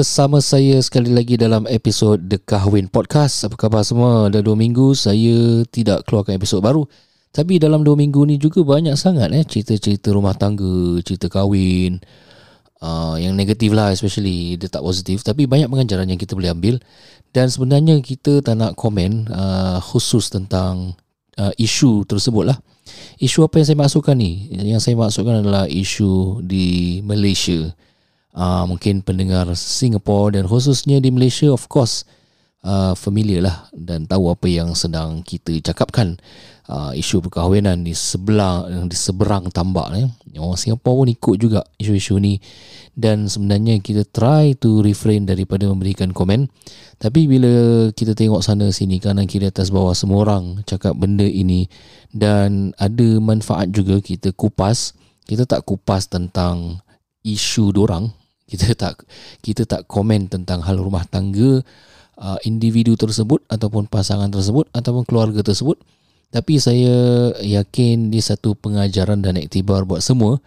bersama saya sekali lagi dalam episod The Kahwin Podcast. Apa khabar semua? Dah dua minggu saya tidak keluarkan episod baru. Tapi dalam dua minggu ni juga banyak sangat eh cerita-cerita rumah tangga, cerita kahwin. Uh, yang negatif lah especially dia tak positif tapi banyak pengajaran yang kita boleh ambil dan sebenarnya kita tak nak komen uh, khusus tentang uh, isu tersebut lah isu apa yang saya masukkan ni? Yang saya masukkan adalah isu di Malaysia. Uh, mungkin pendengar Singapore dan khususnya di Malaysia of course uh, familiar lah dan tahu apa yang sedang kita cakapkan uh, isu perkahwinan di sebelah di seberang tambak ni. Orang Singapore pun ikut juga isu-isu ni. Dan sebenarnya kita try to refrain daripada memberikan komen. Tapi bila kita tengok sana sini kanan kiri atas bawah semua orang cakap benda ini. Dan ada manfaat juga kita kupas. Kita tak kupas tentang isu dorang kita tak kita tak komen tentang hal rumah tangga uh, individu tersebut ataupun pasangan tersebut ataupun keluarga tersebut tapi saya yakin dia satu pengajaran dan iktibar buat semua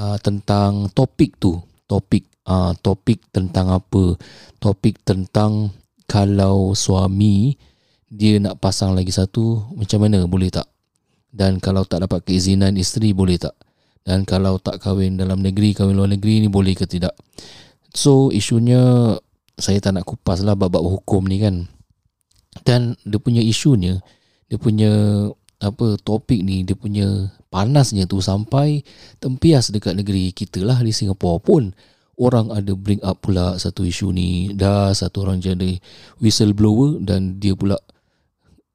uh, tentang topik tu. Topik uh, topik tentang apa? Topik tentang kalau suami dia nak pasang lagi satu macam mana? Boleh tak? Dan kalau tak dapat keizinan isteri boleh tak? Dan kalau tak kahwin dalam negeri, kahwin luar negeri ni boleh ke tidak. So isunya saya tak nak kupas lah bab-bab hukum ni kan. Dan dia punya isunya, dia punya apa topik ni, dia punya panasnya tu sampai tempias dekat negeri kita lah di Singapura pun. Orang ada bring up pula satu isu ni. Dah satu orang jadi whistleblower dan dia pula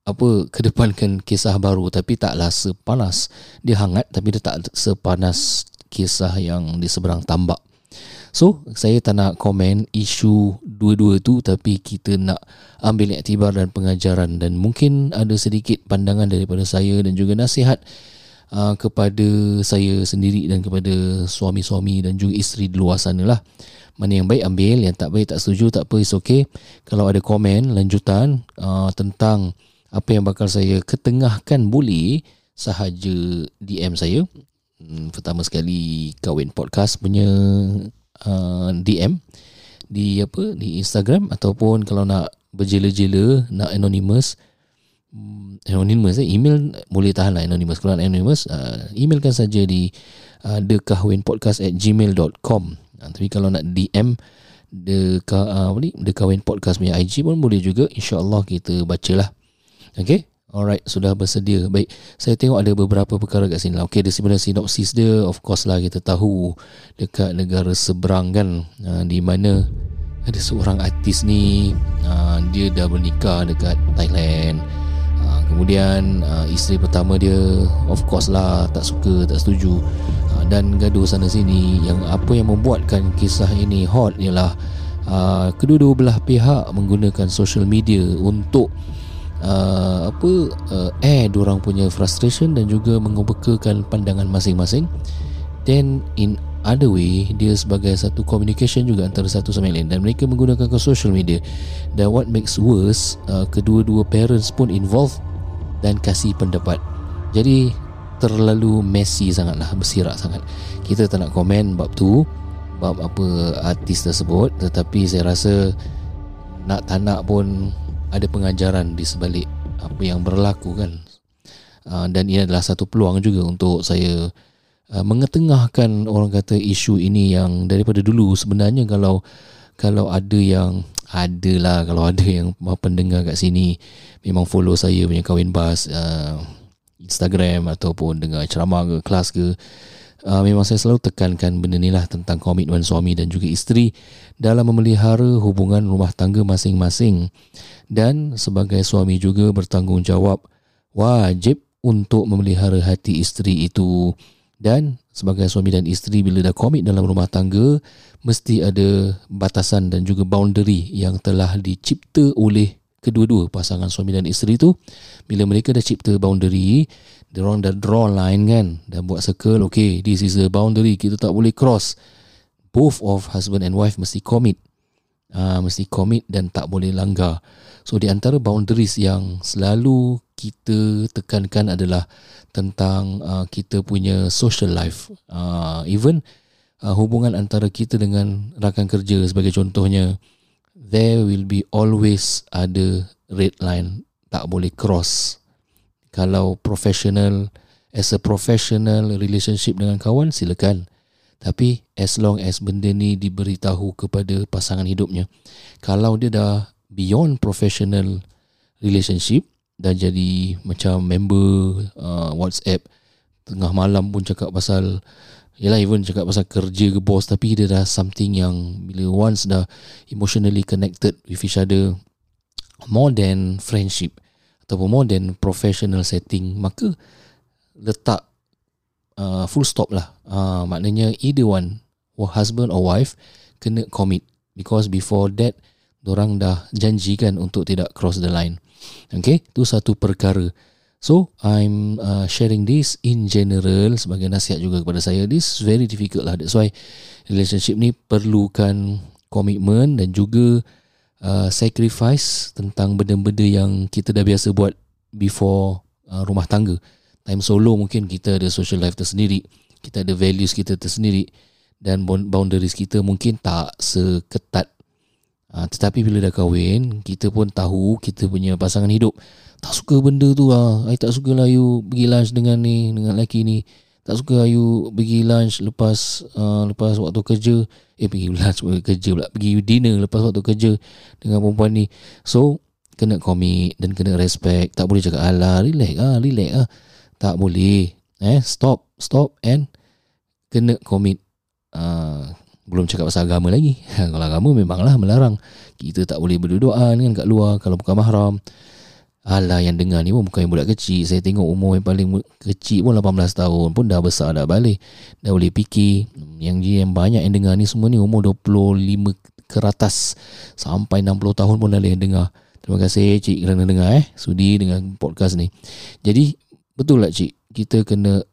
apa kedepankan kisah baru tapi taklah sepanas dia hangat tapi dia tak sepanas kisah yang di seberang tambak so saya tak nak komen isu dua-dua tu tapi kita nak ambil iktibar dan pengajaran. Dan mungkin ada sedikit pandangan daripada saya dan juga nasihat uh, kepada saya sendiri dan kepada suami-suami dan juga isteri di luar sana lah. Mana yang baik ambil. Yang tak baik tak setuju tak apa it's okay. Kalau ada komen lanjutan uh, tentang apa yang bakal saya ketengahkan boleh sahaja DM saya. Hmm, pertama sekali Kawin Podcast punya DM di apa di Instagram ataupun kalau nak berjela-jela nak anonymous um, anonymous eh, email boleh tahan lah anonymous. Kalau nak anonymous uh, emailkan saja di uh, thekahwinpodcast at gmail.com uh, tapi kalau nak DM the, uh, apa ni, the kahwin podcast punya IG pun boleh juga. insyaAllah kita bacalah. Okay Alright, sudah bersedia. Baik, saya tengok ada beberapa perkara kat sini lah. Okay, di sebenarnya sinopsis dia, of course lah kita tahu dekat negara seberang kan, uh, di mana ada seorang artis ni, uh, dia dah bernikah dekat Thailand. Uh, kemudian isteri pertama dia, of course lah tak suka, tak setuju. Dan gaduh sana sini. Yang apa yang membuatkan kisah ini hot ialah kedua-dua belah pihak menggunakan social media untuk uh, apa uh, air orang punya frustration dan juga mengumpulkan pandangan masing-masing. Then in other way dia sebagai satu communication juga antara satu sama lain. Dan mereka menggunakan ke social media. Dan what makes worse uh, kedua-dua parents pun involved dan kasih pendapat. Jadi terlalu messy sangatlah bersirak sangat. Kita tak nak komen bab tu bab apa artis tersebut. Tetapi saya rasa nak tak nak pun ada pengajaran di sebalik apa yang berlaku kan. Uh, dan ini adalah satu peluang juga untuk saya uh, mengetengahkan orang kata isu ini yang daripada dulu. Sebenarnya kalau kalau ada yang ada lah kalau ada yang pendengar kat sini memang follow saya punya kawin bas uh, Instagram ataupun dengar ceramah ke kelas ke uh, memang saya selalu tekankan benda ni lah tentang komitmen suami dan juga isteri dalam memelihara hubungan rumah tangga masing-masing. Dan sebagai suami juga bertanggungjawab wajib untuk memelihara hati isteri itu. Dan sebagai suami dan isteri bila dah komit dalam rumah tangga mesti ada batasan dan juga boundary yang telah dicipta oleh kedua-dua pasangan suami dan isteri tu bila mereka dah cipta boundary dia orang dah draw line kan dan buat circle okay this is the boundary kita tak boleh cross. Both of husband and wife mesti commit. Uh, mesti commit dan tak boleh langgar. So di antara boundaries yang selalu kita tekankan adalah tentang uh, kita punya social life. Uh, even uh, hubungan antara kita dengan rakan kerja sebagai contohnya, there will be always ada red line tak boleh cross. Kalau professional, as a professional relationship dengan kawan, silakan. Tapi as long as benda ni diberitahu kepada pasangan hidupnya, kalau dia dah beyond professional relationship, dan jadi macam member uh, WhatsApp tengah malam pun cakap pasal Yelah even cakap pasal kerja ke bos Tapi dia dah something yang Bila once dah Emotionally connected with each other More than friendship Ataupun more than professional setting Maka Letak uh, Full stop lah. Uh, Maknanya either one Husband or wife Kena commit. Because before that Diorang dah janjikan Untuk tidak cross the line. Okay, itu satu perkara. So, I'm uh, sharing this in general sebagai nasihat juga kepada saya. This is very difficult lah. That's why relationship ni perlukan komitmen dan juga uh, sacrifice tentang benda-benda yang kita dah biasa buat before uh, rumah tangga. Time solo mungkin kita ada social life tersendiri. Kita ada values kita tersendiri. Dan boundaries kita mungkin tak seketat Ha, tetapi bila dah kahwin, kita pun tahu kita punya pasangan hidup tak suka benda tu lah. I tak suka lah you pergi lunch dengan ni, dengan lelaki ni. Tak suka lah you pergi lunch lepas uh, lepas waktu kerja. Eh pergi lunch waktu kerja pula. Pergi dinner lepas waktu kerja dengan perempuan ni. So, kena commit dan kena respect. Tak boleh cakap, alah relax ah, relax ah. Tak boleh. Eh, stop, stop and kena commit. Uh, belum cakap pasal agama lagi Kalau agama memanglah melarang Kita tak boleh berdoa kan kat luar Kalau bukan mahram Alah yang dengar ni pun bukan budak kecil. Saya tengok umur yang paling kecil pun 18 tahun Pun dah besar dah balik. Dah boleh fikir Yang yang banyak yang dengar ni semua ni Umur 25 ke atas Sampai 60 tahun pun ada yang dengar. Terima kasih cik kerana dengar eh. Sudi dengan podcast ni. Jadi betul lah cik? Kita kena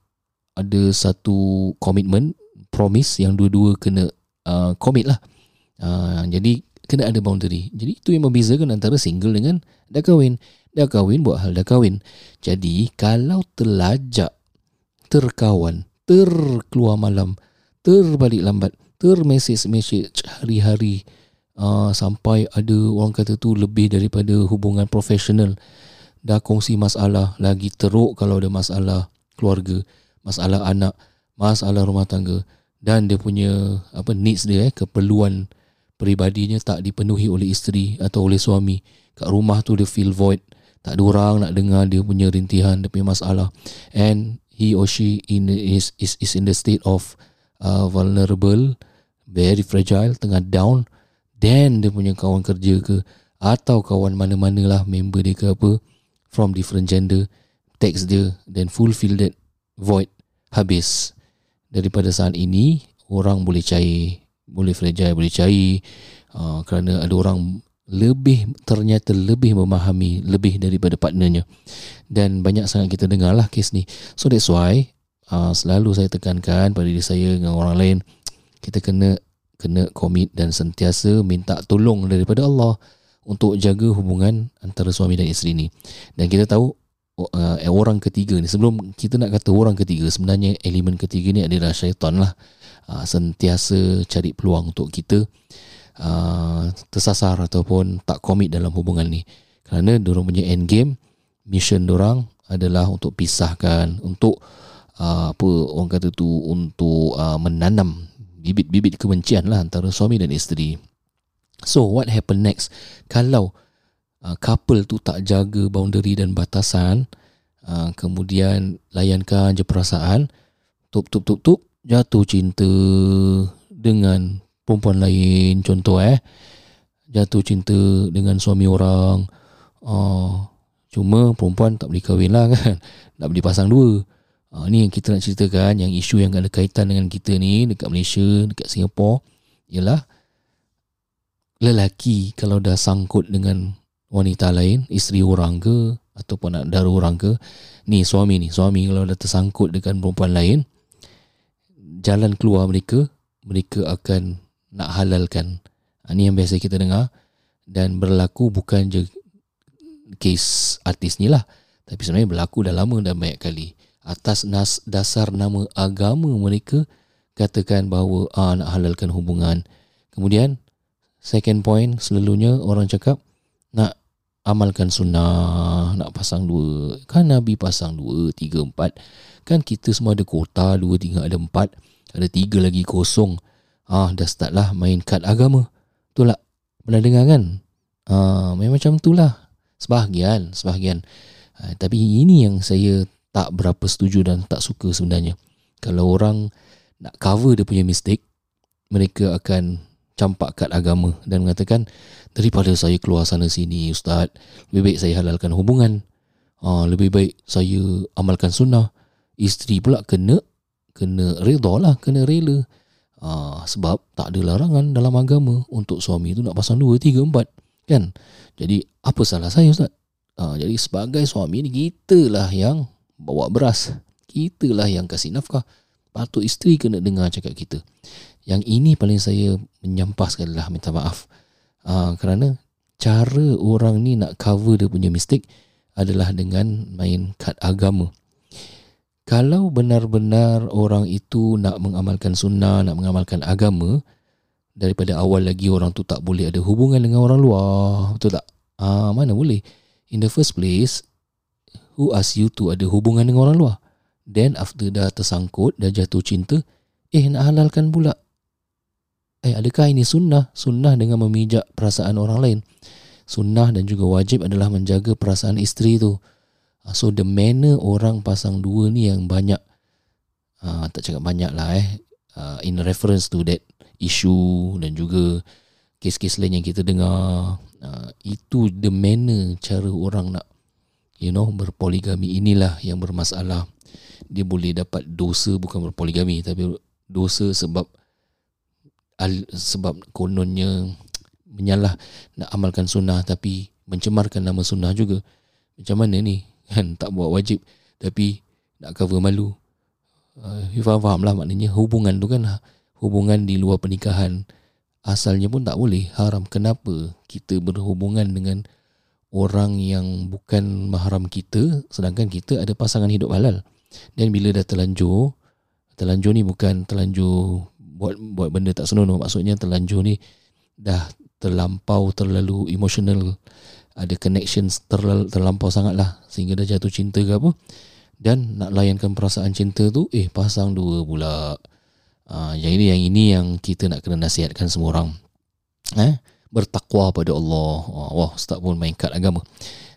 ada satu komitmen Promise yang dua-dua kena uh, commit lah. Uh, jadi kena ada boundary. Jadi itu yang membezakan antara single dengan dah kahwin. Dah kahwin buat hal dah kahwin. Jadi kalau terlajak, terkawan, terkeluar malam, terbalik lambat, termesej-mesej hari-hari uh, sampai ada orang kata tu lebih daripada hubungan profesional. Dah kongsi masalah, lagi teruk kalau ada masalah keluarga, masalah anak, masalah rumah tangga dan dia punya apa needs dia eh keperluan peribadinya tak dipenuhi oleh isteri atau oleh suami kat rumah tu dia feel void tak ada orang nak dengar dia punya rintihan dia punya masalah. And he or she in is is, is in the state of uh, vulnerable very fragile tengah down. Then dia punya kawan kerja ke atau kawan mana-mana lah member dia ke apa from different gender text dia then fulfill that void habis. Daripada saat ini orang boleh cair. Boleh fragile boleh cair. Uh, kerana ada orang lebih ternyata lebih memahami lebih daripada partnernya. Dan banyak sangat kita dengar lah kes ni. So that's why uh, selalu saya tekankan pada diri saya dengan orang lain kita kena kena komit dan sentiasa minta tolong daripada Allah untuk jaga hubungan antara suami dan isteri ni. Dan kita tahu uh, orang ketiga ni sebelum kita nak kata orang ketiga sebenarnya elemen ketiga ni adalah syaitan lah uh, sentiasa cari peluang untuk kita. uh, tersasar ataupun tak komit dalam hubungan ni. Kerana diorang punya end game mission diorang adalah untuk pisahkan untuk uh, apa orang kata tu untuk uh, menanam bibit-bibit kebencian lah antara suami dan isteri. So what happen next? Kalau uh, couple tu tak jaga boundary dan batasan uh, kemudian layankan je perasaan tup tup tup tup jatuh cinta dengan perempuan lain contoh eh. Jatuh cinta dengan suami orang uh, cuma perempuan tak boleh kahwin lah kan. Nak boleh pasang dua. Uh, ni yang kita nak ceritakan yang isu yang ada kaitan dengan kita ni dekat Malaysia dekat Singapura ialah lelaki kalau dah sangkut dengan wanita lain, isteri orang ke ataupun anak dara orang ke, ni suami ni, suami kalau dah tersangkut dengan perempuan lain, jalan keluar mereka, mereka akan nak halalkan. Ha, ni yang biasa kita dengar. Dan berlaku bukan je kes artis ni lah. Tapi sebenarnya berlaku dah lama dan banyak kali. Atas nas, dasar nama agama mereka katakan bahawa ah, nak halalkan hubungan. Kemudian second point selalunya orang cakap nak amalkan sunnah nak pasang dua. Kan Nabi pasang dua tiga empat. Kan kita semua ada kota dua tiga ada empat. Ada tiga lagi kosong ah dah start lah main kad agama betul tak pernah dengar kan ah memang macam tu lah sebahagian sebahagian Ha, tapi ini yang saya tak berapa setuju dan tak suka sebenarnya. Kalau orang nak cover dia punya mistake, mereka akan campak kad agama dan mengatakan daripada saya keluar sana sini ustaz, lebih baik saya halalkan hubungan. Ha, lebih baik saya amalkan sunnah. Isteri pula kena kena redha lah, kena rela. Ha, sebab tak ada larangan dalam agama untuk suami tu nak pasang dua, tiga, empat. Kan? Jadi apa salah saya ustaz? Ha, jadi sebagai suami ni kita lah yang bawa beras. Kita lah yang kasih nafkah. Patut isteri kena dengar cakap kita. Yang ini paling saya menyampah sekali lah minta maaf. Ha, kerana cara orang ni nak cover dia punya mistake adalah dengan main kad agama. Kalau benar-benar orang itu nak mengamalkan sunnah, nak mengamalkan agama, daripada awal lagi orang tu tak boleh ada hubungan dengan orang luar. Betul tak? Ah, mana boleh? in the first place who ask you to ada hubungan dengan orang luar then after dah tersangkut dah jatuh cinta eh nak halalkan pula eh adakah ini sunnah sunnah dengan memijak perasaan orang lain sunnah dan juga wajib adalah menjaga perasaan isteri tu so the manner orang pasang dua ni yang banyak uh, tak cakap banyak lah eh. Uh, in reference to that issue dan juga kes-kes lain yang kita dengar uh, itu the manner cara orang nak you know berpoligami inilah yang bermasalah. Dia boleh dapat dosa bukan berpoligami tapi dosa sebab al, sebab kononnya menyalah nak amalkan sunnah tapi mencemarkan nama sunnah juga. Macam mana ni kan tak buat wajib. Tapi nak cover malu. Uh, you faham, faham lah maknanya hubungan tu kan hubungan di luar pernikahan. Asalnya pun tak boleh haram. Kenapa kita berhubungan dengan orang yang bukan mahram kita sedangkan kita ada pasangan hidup halal? Dan bila dah terlanjur terlanjur ni bukan terlanjur buat buat benda tak senonoh. Maksudnya terlanjur ni dah terlampau terlalu emotional ada connections terlalu, terlampau sangat lah sehingga dah jatuh cinta ke apa dan nak layankan perasaan cinta tu eh pasang dua pula Uh, yang ini yang ini yang kita nak kena nasihatkan semua orang. Eh, bertakwa pada Allah. Uh, wah, ustaz pun main kad agama.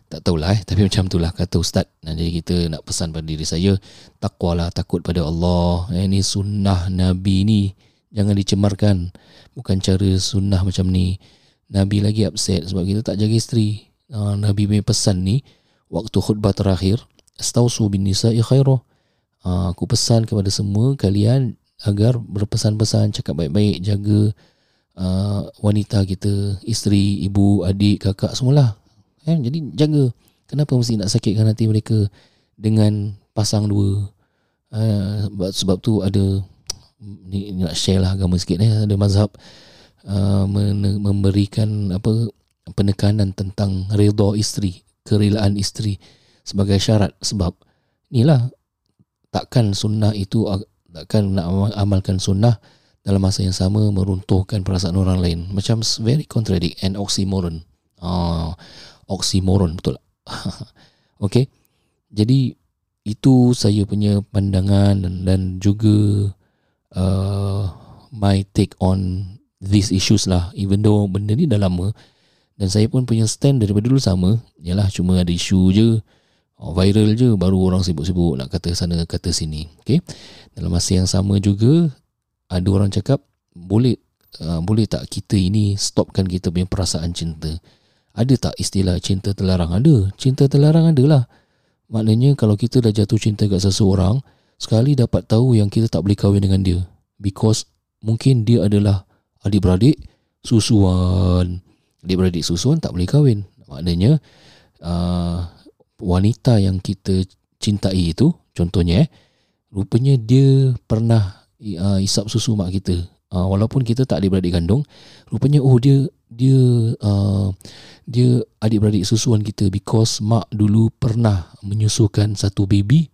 Tak tahulah eh, tapi macam itulah kata ustaz. Nah, jadi kita nak pesan pada diri saya, takwalah takut pada Allah. Eh, ini sunnah Nabi ni jangan dicemarkan. Bukan cara sunnah macam ni. Nabi lagi upset sebab kita tak jaga isteri. Uh, Nabi punya pesan ni waktu khutbah terakhir, astausu bin nisa'i khairah. Uh, aku pesan kepada semua kalian agar berpesan-pesan cakap baik-baik jaga uh, wanita kita isteri ibu adik kakak semualah. Eh jadi jaga. Kenapa mesti nak sakitkan hati mereka dengan pasang dua? Uh, sebab, sebab tu ada ni, ni nak share lah agama sikit eh ada mazhab uh, memberikan apa penekanan tentang redha isteri kerelaan isteri sebagai syarat. Sebab inilah takkan sunnah itu takkan nak amalkan sunnah dalam masa yang sama meruntuhkan perasaan orang lain. Macam very contradict and oxymoron. Ah oxymoron betul. Okay. Jadi itu saya punya pandangan dan, dan juga uh, my take on these issues lah. Even though benda ni dah lama dan saya pun punya stand daripada dulu sama. Ialah cuma ada isu je. Oh, viral je baru orang sibuk-sibuk nak kata sana kata sini. Okey? Dalam masa yang sama juga ada orang cakap boleh uh, boleh tak kita ini stopkan kita punya perasaan cinta? Ada tak istilah cinta terlarang? Ada. Cinta terlarang adalah. Maknanya kalau kita dah jatuh cinta kat seseorang sekali dapat tahu yang kita tak boleh kahwin dengan dia. Because mungkin dia adalah adik-beradik susuan adik-beradik susuan tak boleh kahwin. Maknanya uh, wanita yang kita cintai itu contohnya eh rupanya dia pernah uh, isap susu mak kita. Uh, walaupun kita tak ada beradik kandung rupanya oh dia dia uh, dia adik-beradik susuan kita because mak dulu pernah menyusukan satu baby.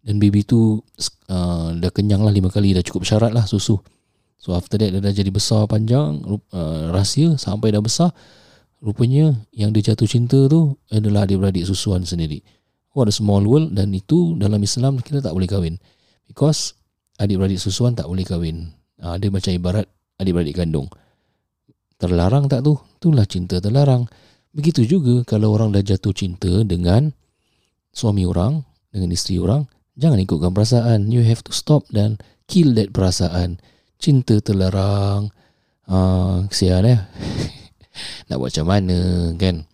Dan baby tu uh, dah kenyang lah lima kali dah cukup syarat lah susu so after that dia dah jadi besar panjang uh, rahsia sampai dah besar. Rupanya yang dia jatuh cinta tu adalah adik-beradik susuan sendiri. What a small world dan itu dalam Islam kita tak boleh kahwin. Because adik-beradik susuan tak boleh kahwin. Uh, dia macam ibarat adik-beradik kandung. Terlarang tak tu? Itulah cinta terlarang. Begitu juga kalau orang dah jatuh cinta dengan suami orang dengan isteri orang Jangan ikutkan perasaan. You have to stop dan kill that perasaan. Cinta terlarang. Uh, kesian eh. Nak buat macam mana kan.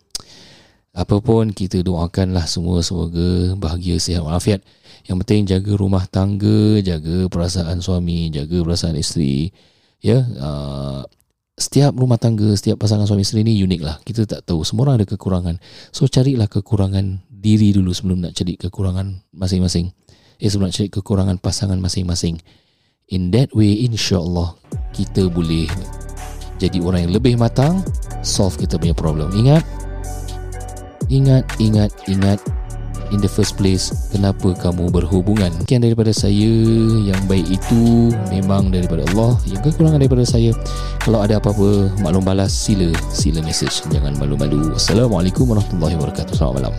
Apapun kita doakanlah semua semoga bahagia, sihat, walafiat. Yang penting jaga rumah tangga, jaga perasaan suami, jaga perasaan isteri. Ya, uh, setiap rumah tangga, setiap pasangan suami isteri ni unik lah. Kita tak tahu. Semua orang ada kekurangan. So carilah kekurangan diri dulu sebelum nak cari kekurangan masing-masing is nak cari kekurangan pasangan masing-masing. In that way, insyaAllah, kita boleh jadi orang yang lebih matang, solve kita punya problem. Ingat, ingat, ingat, ingat, in the first place, kenapa kamu berhubungan. Sekian daripada saya, yang baik itu memang daripada Allah, yang kekurangan daripada saya. Kalau ada apa-apa maklum balas, sila, sila message. Jangan malu-malu. Assalamualaikum warahmatullahi wabarakatuh. Selamat malam.